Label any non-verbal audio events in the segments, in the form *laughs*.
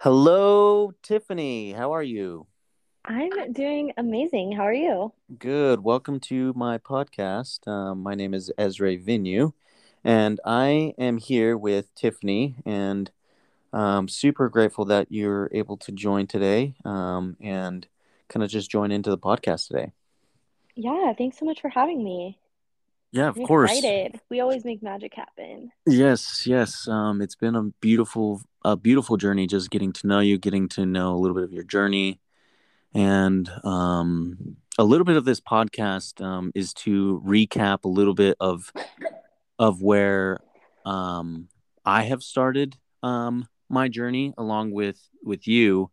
Hello, Tiffany. How are you? I'm doing amazing. How are you? Good. Welcome to my podcast. Um, my name is Ezra Vinu, and I am here with Tiffany, and I'm super grateful that you're able to join today um, and kind of just join into the podcast today. Yeah, thanks so much for having me. Yeah, of I'm course. excited. We always make magic happen. Yes, yes. Um, it's been a beautiful, a beautiful journey. Just getting to know you, getting to know a little bit of your journey, and um, a little bit of this podcast um, is to recap a little bit of of where um, I have started um, my journey along with with you.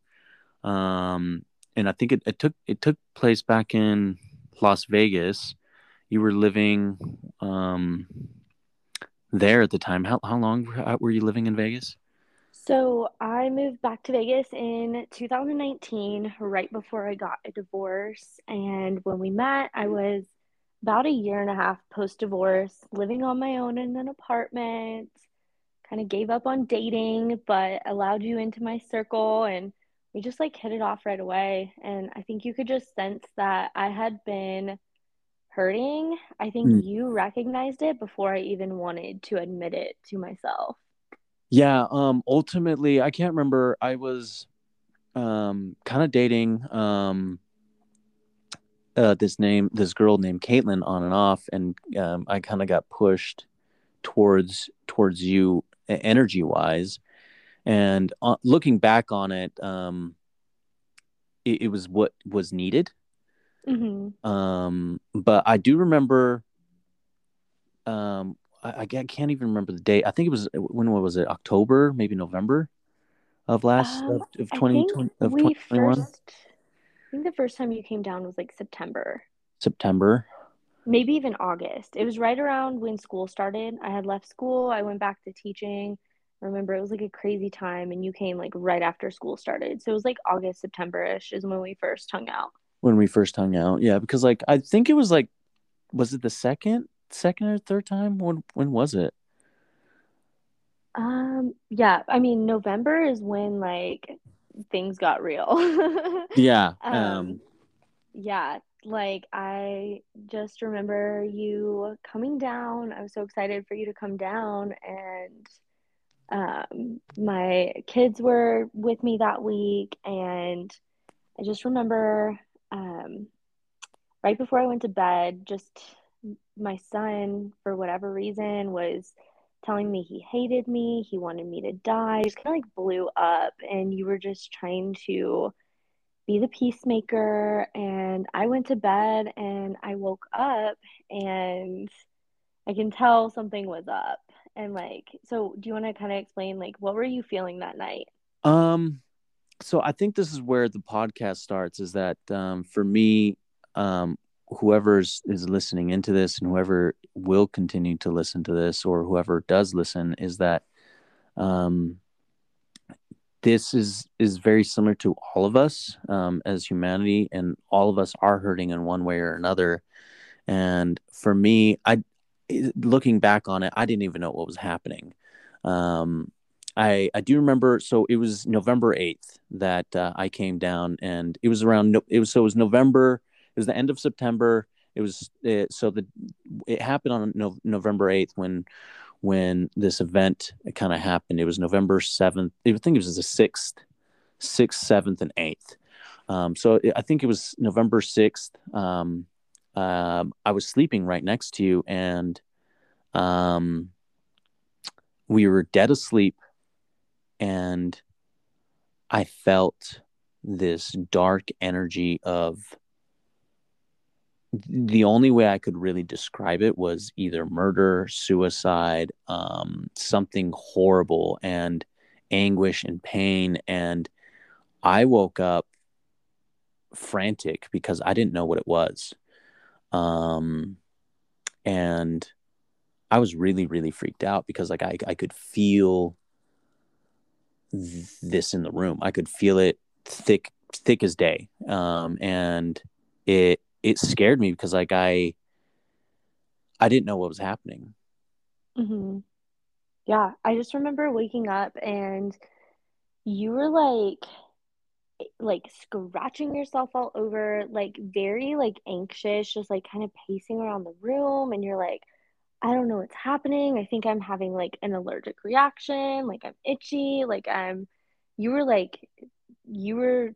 Um, and I think it, it took it took place back in Las Vegas. You were living um, there at the time. How how long were- you living in Vegas? So, I moved back to Vegas in 2019, right before I got a divorce. And when we met, I was about a year and a half post-divorce, living on my own in an apartment. Kind of gave up on dating, but allowed you into my circle and we just like hit it off right away. And I think you could just sense that I had been hurting. I think Mm. you recognized it before I even wanted to admit it to myself. Yeah. Um. Ultimately, I can't remember. I was um kind of dating um uh this name this girl named Caitlin on and off, and um I kind of got pushed towards towards you energy wise, and uh, looking back on it, um, it, it was what was needed. Hmm Um, but I do remember. Um, I, I can't even remember the date. I think it was when was it? October, maybe November of last Um, of, of I think of we twenty twenty one I think the first time you came down was like September, September. maybe even August. It was right around when school started. I had left school, I went back to teaching. I remember it was like a crazy time, and you came like right after school started. So it was like August, September-ish is when we first hung out. When we first hung out. Yeah, because like I think it was like was it the second second or third time? When when was it? Um, yeah, I mean, November is when like things got real. *laughs* Yeah. Um, Um yeah, like I just remember you coming down. I was so excited for you to come down, and um, my kids were with me that week, and I just remember um, right before I went to bed, just my son, for whatever reason, was telling me he hated me, he wanted me to die, just kind of like blew up, and you were just trying to be the peacemaker. And I went to bed and I woke up and I can tell something was up. And like, so do you want to kind of explain, like, what were you feeling that night? um so I think this is where the podcast starts is that um for me um is listening into this and whoever will continue to listen to this or whoever does listen is that um this is is very similar to all of us um, as humanity and all of us are hurting in one way or another. And for me i looking back on it i didn't even know what was happening. Um, i i do remember so it was november 8th that uh, i came down and it was around it was so it was november it was the end of september. It was it, so the it happened on no, november 8th when when this event kind of happened. It was november 7th i think it was the 6th 6th 7th and 8th um, so i think it was november 6th um, um, I was sleeping right next to you, and um, we were dead asleep, and I felt this dark energy of the only way I could really describe it was either murder, suicide, um, something horrible, and anguish and pain. And I woke up frantic because I didn't know what it was. Um, and I was really, really freaked out because like I, I could feel this in the room. I could feel it thick, thick as day. Um, and it it scared me because like I I didn't know what was happening. hmm Yeah, I just remember waking up and you were like like scratching yourself all over, like very like anxious, just like kind of pacing around the room and you're like I don't know what's happening. I think I'm having like an allergic reaction, like I'm itchy, like I'm you were like you were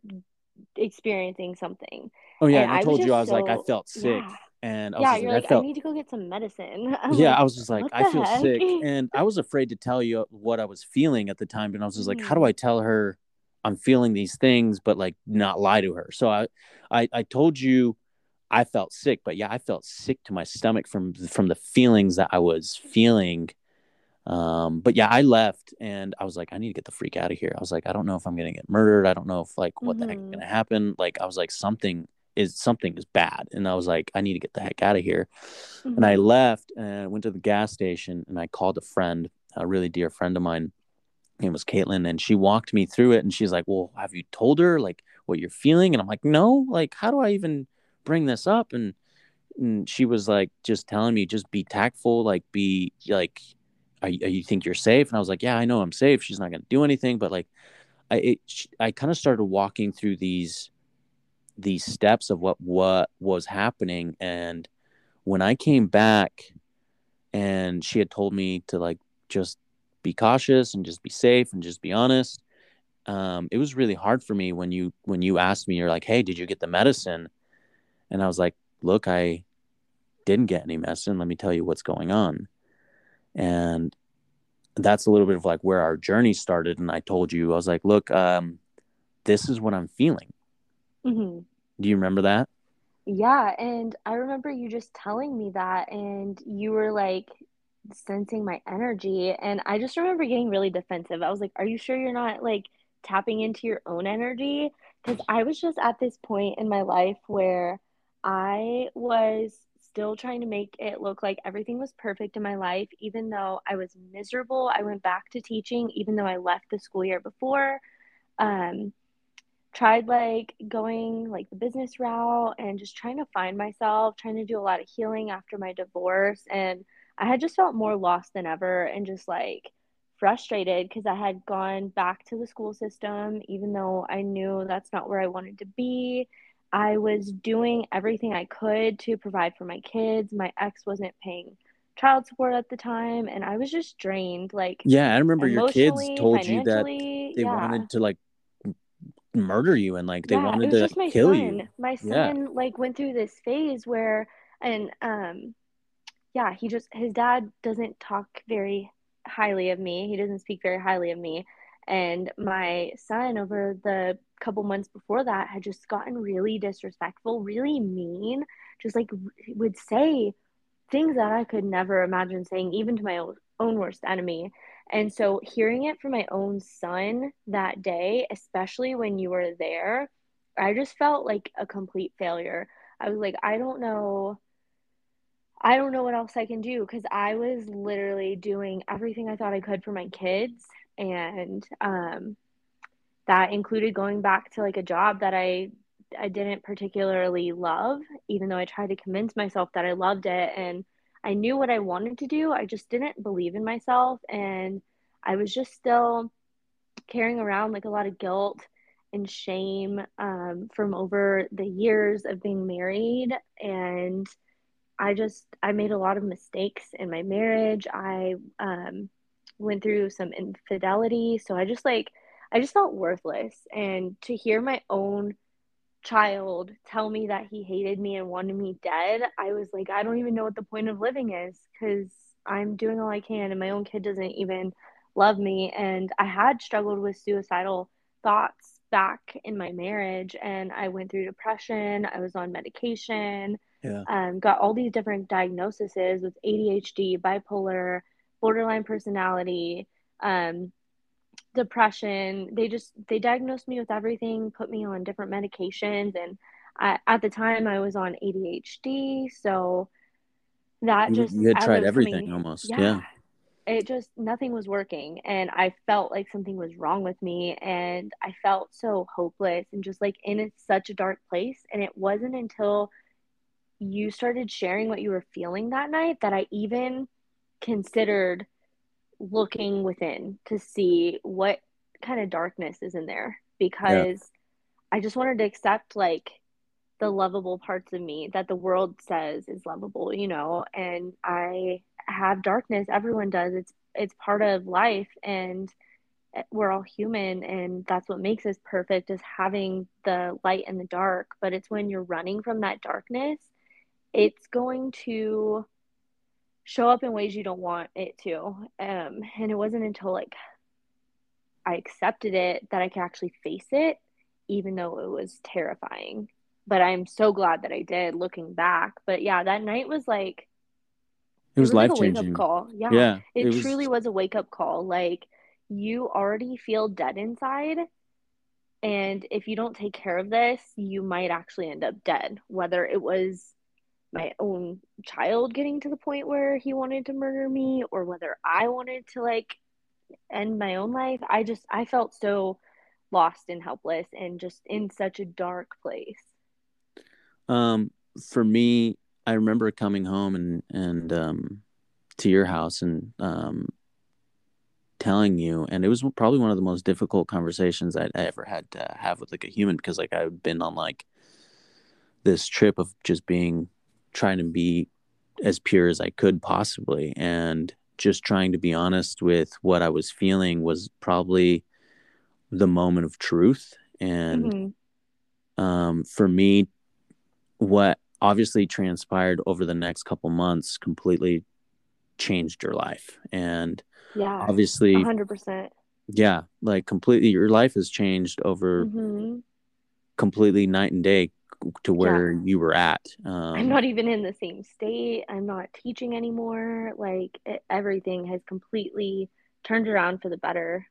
experiencing something. Oh yeah, and, I, I told you I was so, like I felt sick. Yeah. And I yeah, you're like, like I, felt... I, need to go get some medicine. *laughs* I'm yeah, like, I was just like, I feel heck? sick, and I was afraid to tell you what I was feeling at the time. And I was just like, mm. how do mm-hmm. I tell her I'm feeling these things, but like not lie to her? So I, I, I told you I felt sick, but yeah, I felt sick to my stomach from from the feelings that I was feeling. Um, but yeah, I left and I was like, I need to get the freak out of here. I was like, I don't know if I'm gonna get murdered. I don't know if like what mm-hmm. the heck is mm-hmm. gonna happen. Like I was like, something is something is bad, and I was like, I need to get the heck out of here. Mm-hmm. And I mm-hmm. left and I went to the gas station and I called a friend, a really dear friend of mine. Name was Caitlin, and she walked me through it. And she's like, Well, have you told her like what you're feeling? And I'm like, No, like, how do I even bring this up and and she was like just telling me just be tactful like be like are, you think you're safe? And i was like yeah i know i'm safe. She's not going to do anything. But like i it, i kind of started walking through these these steps of what what was happening. And when i came back and she had told me to like just be cautious and just be safe and just be honest um, it was really hard for me when you when you asked me you're like hey did you get the medicine and I was like, look, I didn't get any medicine. Let me tell you what's going on. And that's a little bit of like where our journey started. And I told you, I was like, look, um, this is what I'm feeling. Mm-hmm. Do you remember that? Yeah. And I remember you just telling me that, and you were like sensing my energy. And I just remember getting really defensive. I was like, are you sure you're not like tapping into your own energy? Because I was just at this point in my life where I was still trying to make it look like everything was perfect in my life, even though I was miserable. I went back to teaching, even though I left the school year before. Um, tried like going like the business route and just trying to find myself, trying to do a lot of healing after my divorce. And I had just felt more lost than ever and just like frustrated because I had gone back to the school system, even though I knew that's not where I wanted to be. I was doing everything I could to provide for my kids. My ex wasn't paying child support at the time and I was just drained like Yeah, I remember your kids told you that they yeah. wanted to like murder you and like they yeah, wanted to kill son. you. My son yeah. like went through this phase where and um yeah, he just his dad doesn't talk very highly of me. He doesn't speak very highly of me. And my son, over the couple months before that, had just gotten really disrespectful, really mean, just like would say things that I could never imagine saying, even to my own, worst enemy. And so hearing it from my own son that day, especially when you were there, I just felt like a complete failure. I was like, I don't know. I don't know what else I can do because I was literally doing everything I thought I could for my kids and um, that included going back to like a job that I I didn't particularly love, even though I tried to convince myself that I loved it and I knew what I wanted to do. I just didn't believe in myself and I was just still carrying around like a lot of guilt and shame um, from over the years of being married and I just I made a lot of mistakes in my marriage. I um, went through some infidelity. So I just like, I just felt worthless. And to hear my own child tell me that he hated me and wanted me dead, I was like, I don't even know what the point of living is because I'm doing all I can and my own kid doesn't even love me. And I had struggled with suicidal thoughts back in my marriage and I went through depression. I was on medication. Yeah. Um, got all these different diagnoses with ADHD, bipolar, borderline personality, um, depression. They just they diagnosed me with everything, put me on different medications, and I, at the time I was on ADHD, so that just you had tried everything coming, almost, yeah. yeah. It just nothing was working, and I felt like something was wrong with me, and I felt so hopeless and just like in such a dark place. And it wasn't until you started sharing what you were feeling that night that I even considered looking within to see what kind of darkness is in there because yeah. I just wanted to accept like the lovable parts of me that the world says is lovable, you know, and I have darkness. Everyone does. It's it's part of life and eh, we're all human and that's what makes us perfect is having the light and the dark, but it's when you're running from that darkness, it's going to show up in ways you don't want it to. Um and it wasn't until like I accepted it that I could actually face it even though it was terrifying but I'm so glad that I did looking back. But yeah, that night was like it was, was life like changing. call. Yeah. Yeah. It, it truly was... was a wake up call. Like you already feel dead inside. And if you don't take care of this, you might actually end up dead. Whether it was my own child getting to the point where he wanted to murder me or whether I wanted to like end my own life. I just I felt so lost and helpless and just in such a dark place. Um, for me, I remember coming home and and um, to your house and um, telling you, and it was probably one of the most difficult conversations I, I ever had to have with like a human because like I've been on like this trip of just being trying to be as pure as I could possibly, and just trying to be honest with what I was feeling was probably the moment of truth. And mm-hmm. um, for me what obviously transpired over the next couple months completely changed your life and yeah obviously 100% yeah like completely your life has changed over mm-hmm. completely night and day to where yeah. you were at um, i'm not even in the same state. I'm not teaching anymore. Like it, everything has completely turned around for the better.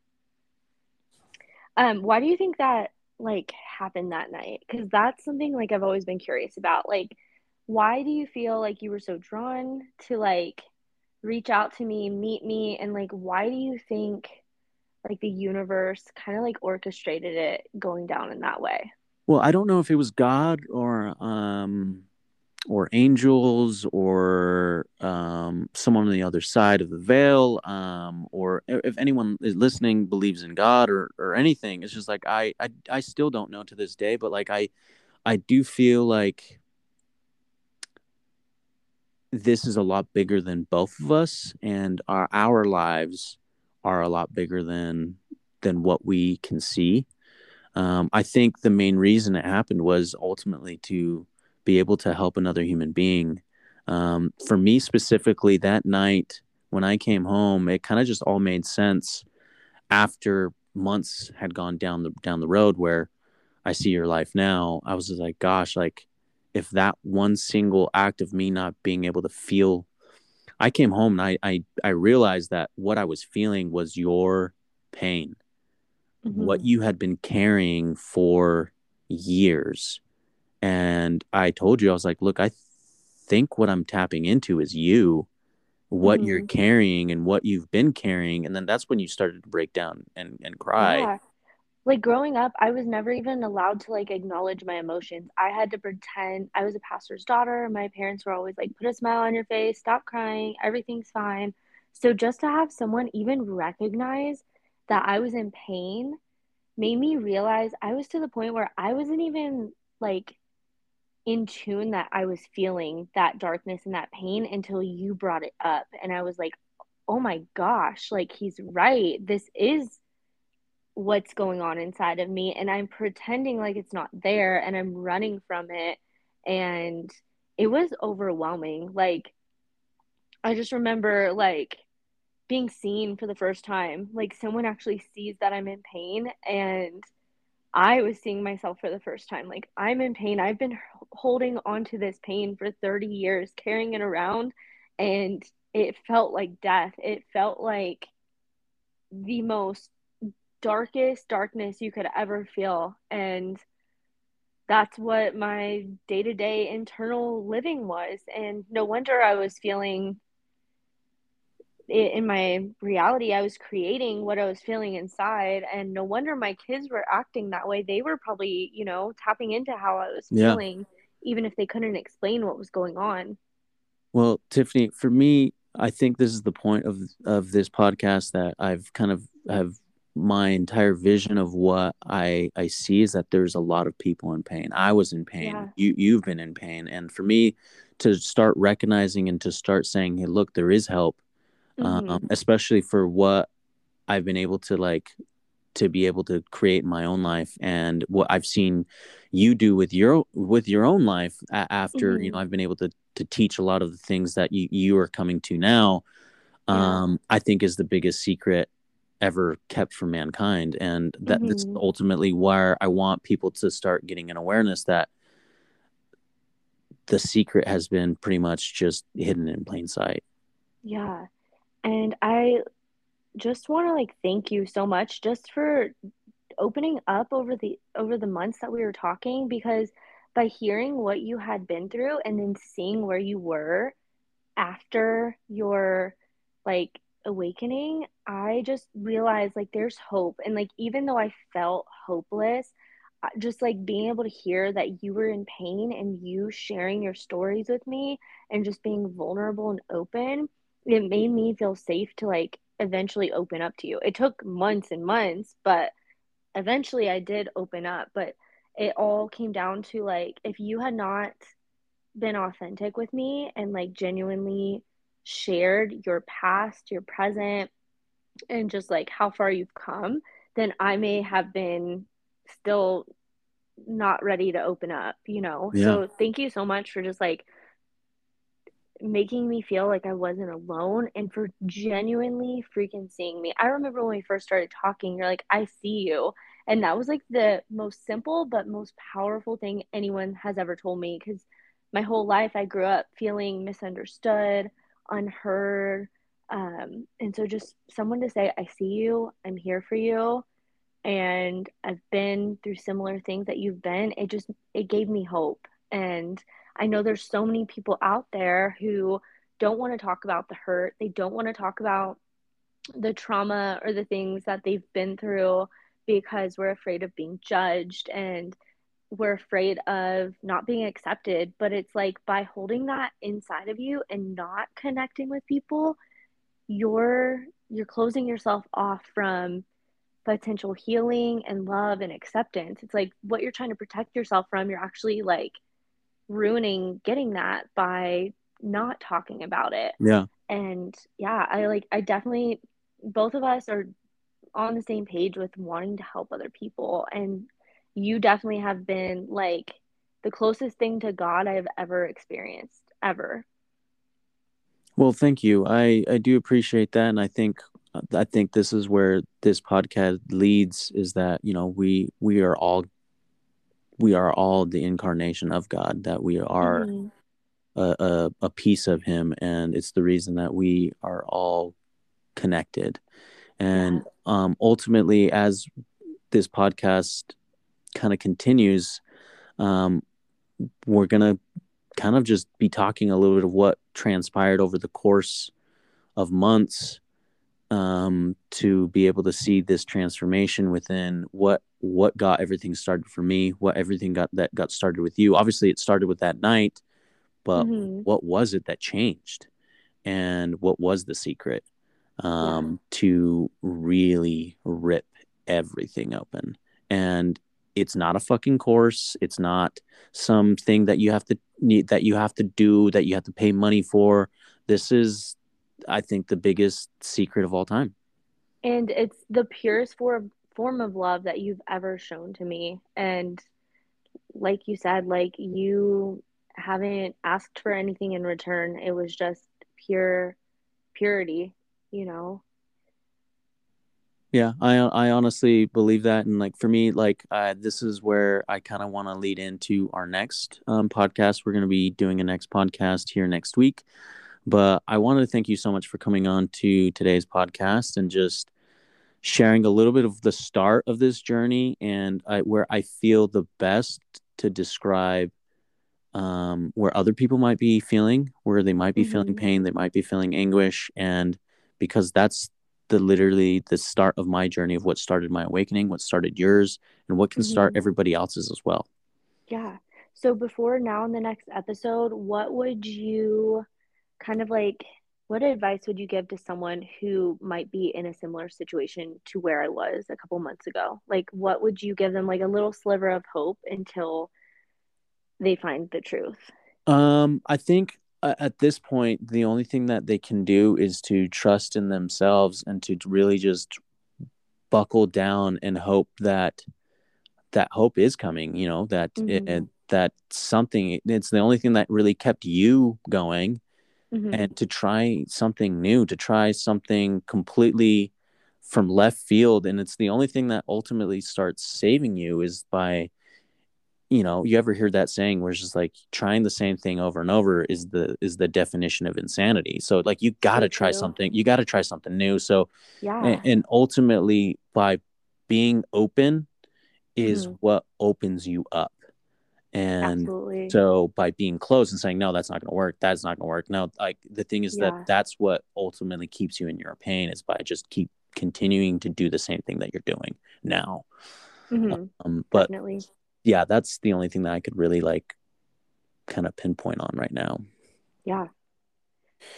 Um why do you think that like happened that night? Because that's something like I've always been curious about. Like why do you feel like you were so drawn to like reach out to me meet me? And like why do you think like the universe kind of like orchestrated it going down in that way well i don't know if it was god or um or angels or um, someone on the other side of the veil um, or if anyone is listening believes in god or, or anything it's just like I, I i still don't know to this day but like i i do feel like this is a lot bigger than both of us and our our lives are a lot bigger than than what we can see um, i think the main reason it happened was ultimately to be able to help another human being. Um, for me specifically, that night when I came home, it kind of just all made sense after months had gone down the down the road where I see your life now. I was like, gosh, like if that one single act of me not being able to feel I came home and I I, I realized that what I was feeling was your pain. Mm-hmm. What you had been carrying for years and I told you, I was like, look, I think what I'm tapping into is you, what mm-hmm. you're carrying and what you've been carrying. And then that's when you started to break down and, and cry. Yeah. Like growing up, I was never even allowed to like acknowledge my emotions. I had to pretend I was a pastor's daughter. My parents were always like, put a smile on your face, stop crying, everything's fine. So just to have someone even recognize that I was in pain made me realize I was to the point where I wasn't even like in tune that I was feeling that darkness and that pain until you brought it up. And I was like, oh my gosh, like he's right. This is what's going on inside of me. And I'm pretending like it's not there and I'm running from it. And it was overwhelming. Like, I just remember like being seen for the first time. Like, someone actually sees that I'm in pain and I was seeing myself for the first time. Like, I'm in pain. I've been holding on to this pain for 30 years, carrying it around, and it felt like death. It felt like the most darkest darkness you could ever feel. And that's what my day to day internal living was. And no wonder I was feeling in my reality i was creating what i was feeling inside and no wonder my kids were acting that way they were probably you know tapping into how i was yeah. feeling even if they couldn't explain what was going on well tiffany for me i think this is the point of of this podcast that i've kind of have my entire vision of what I I see is that there's a lot of people in pain. I was in pain. Yeah. You you've been in pain, and for me to start recognizing and to start saying, "Hey, look, there is help," Mhm. um, especially for what I've been able to like to be able to create my own life and what I've seen you do with your with your own life after you Mhm. know I've been able to to teach a lot of the things that you you are coming to now Yeah. um I think is the biggest secret ever kept from mankind and that that's Mhm. ultimately where I want people to start getting an awareness that the secret has been pretty much just hidden in plain sight. Yeah. And I just want to like thank you so much just for opening up over the over the months that we were talking because by hearing what you had been through and then seeing where you were after your like awakening, I just realized like there's hope. And like even though I felt hopeless, just like being able to hear that you were in pain and you sharing your stories with me and just being vulnerable and open, it made me feel safe to like eventually open up to you. It took months and months, but eventually I did open up. But it all came down to like if you had not been authentic with me and like genuinely shared your past, your present, and just like how far you've come, then I may have been still not ready to open up, you know? Yeah. So thank you so much for just like making me feel like I wasn't alone and for genuinely freaking seeing me. I remember when we first started talking, you're like, I see you. And that was like the most simple but most powerful thing anyone has ever told me because my whole life I grew up feeling misunderstood, unheard. Um, and so just someone to say, I see you, I'm here for you, and I've been through similar things that you've been, it just it gave me hope. And I know there's so many people out there who don't want to talk about the hurt. They don't want to talk about the trauma or the things that they've been through because we're afraid of being judged and we're afraid of not being accepted. But it's like by holding that inside of you and not connecting with people, you're you're closing yourself off from potential healing and love and acceptance. It's like what you're trying to protect yourself from, you're actually like ruining getting that by not talking about it. Yeah. And yeah, I like, I definitely, both of us are on the same page with wanting to help other people. And you definitely have been like the closest thing to God I've ever experienced, ever. Well, thank you. I I do appreciate that, and I think I think this is where this podcast leads. Is that you know we we are all we are all the incarnation of God. That we are Mhm. a, a a piece of Him, and it's the reason that we are all connected. And um, ultimately, as this podcast kind of continues, um, we're gonna kind of just be talking a little bit of what transpired over the course of months um, to be able to see this transformation within what what got everything started for me, what everything got that got started with you. Obviously, it started with that night, but Mhm. what was it that changed, and what was the secret um, to really rip everything open? And it's not a fucking course. It's not something that you have to need that you have to do that you have to pay money for. This is, I think, the biggest secret of all time. And it's the purest form form of love that you've ever shown to me. And like you said, like you haven't asked for anything in return. It was just pure purity, you know. Yeah, I I honestly believe that, and like for me, like uh, this is where I kind of want to lead into our next um, podcast. We're going to be doing a next podcast here next week, but I wanted to thank you so much for coming on to today's podcast and just sharing a little bit of the start of this journey and I, where I feel the best to describe um, where other people might be feeling, where they might be feeling Mhm. pain, they might be feeling anguish, and because that's the literally the start of my journey of what started my awakening, what started yours, and what can start Mhm. everybody else's as well. Yeah. So before now in the next episode, what would you kind of like what advice would you give to someone who might be in a similar situation to where I was a couple months ago? Like, what would you give them, like a little sliver of hope until they find the truth? Um, I think uh, at this point, the only thing that they can do is to trust in themselves and to really just buckle down and hope that that hope is coming. You know that mm-hmm. it, that something. It's the only thing that really kept you going mm-hmm. and to try something new, to try something completely from left field. And it's the only thing that ultimately starts saving you is by, you know, you ever hear that saying where it's just like trying the same thing over and over is the is the definition of insanity. So like you gotta try something, you gotta try something new. So yeah, and, and ultimately by being open is mm-hmm. what opens you up and Absolutely. so by being closed and saying no that's not going to work that's not going to work no like the thing is yeah. that that's what ultimately keeps you in your pain is by just keep continuing to do the same thing that you're doing now mm-hmm. um, but Definitely. yeah that's the only thing that i could really like kind of pinpoint on right now yeah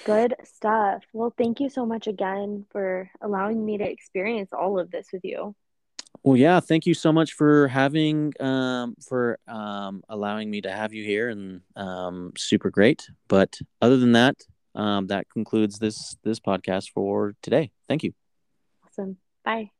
good stuff well thank you so much again for allowing me to experience all of this with you well, yeah, thank you so much for having um, for um, allowing me to have you here, and um, super great. But other than that, um, that concludes this this podcast for today. Thank you. Awesome. Bye.